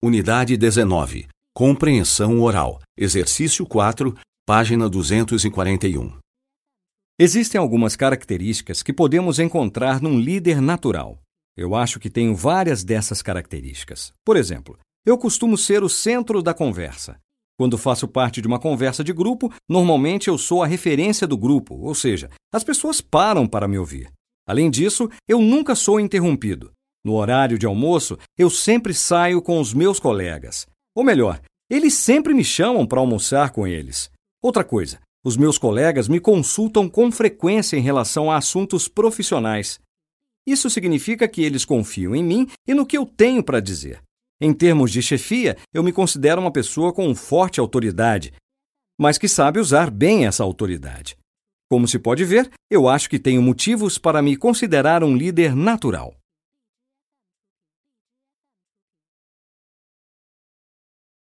Unidade 19. Compreensão oral. Exercício 4, página 241. Existem algumas características que podemos encontrar num líder natural. Eu acho que tenho várias dessas características. Por exemplo, eu costumo ser o centro da conversa. Quando faço parte de uma conversa de grupo, normalmente eu sou a referência do grupo, ou seja, as pessoas param para me ouvir. Além disso, eu nunca sou interrompido. No horário de almoço, eu sempre saio com os meus colegas. Ou melhor, eles sempre me chamam para almoçar com eles. Outra coisa, os meus colegas me consultam com frequência em relação a assuntos profissionais. Isso significa que eles confiam em mim e no que eu tenho para dizer. Em termos de chefia, eu me considero uma pessoa com forte autoridade, mas que sabe usar bem essa autoridade. Como se pode ver, eu acho que tenho motivos para me considerar um líder natural.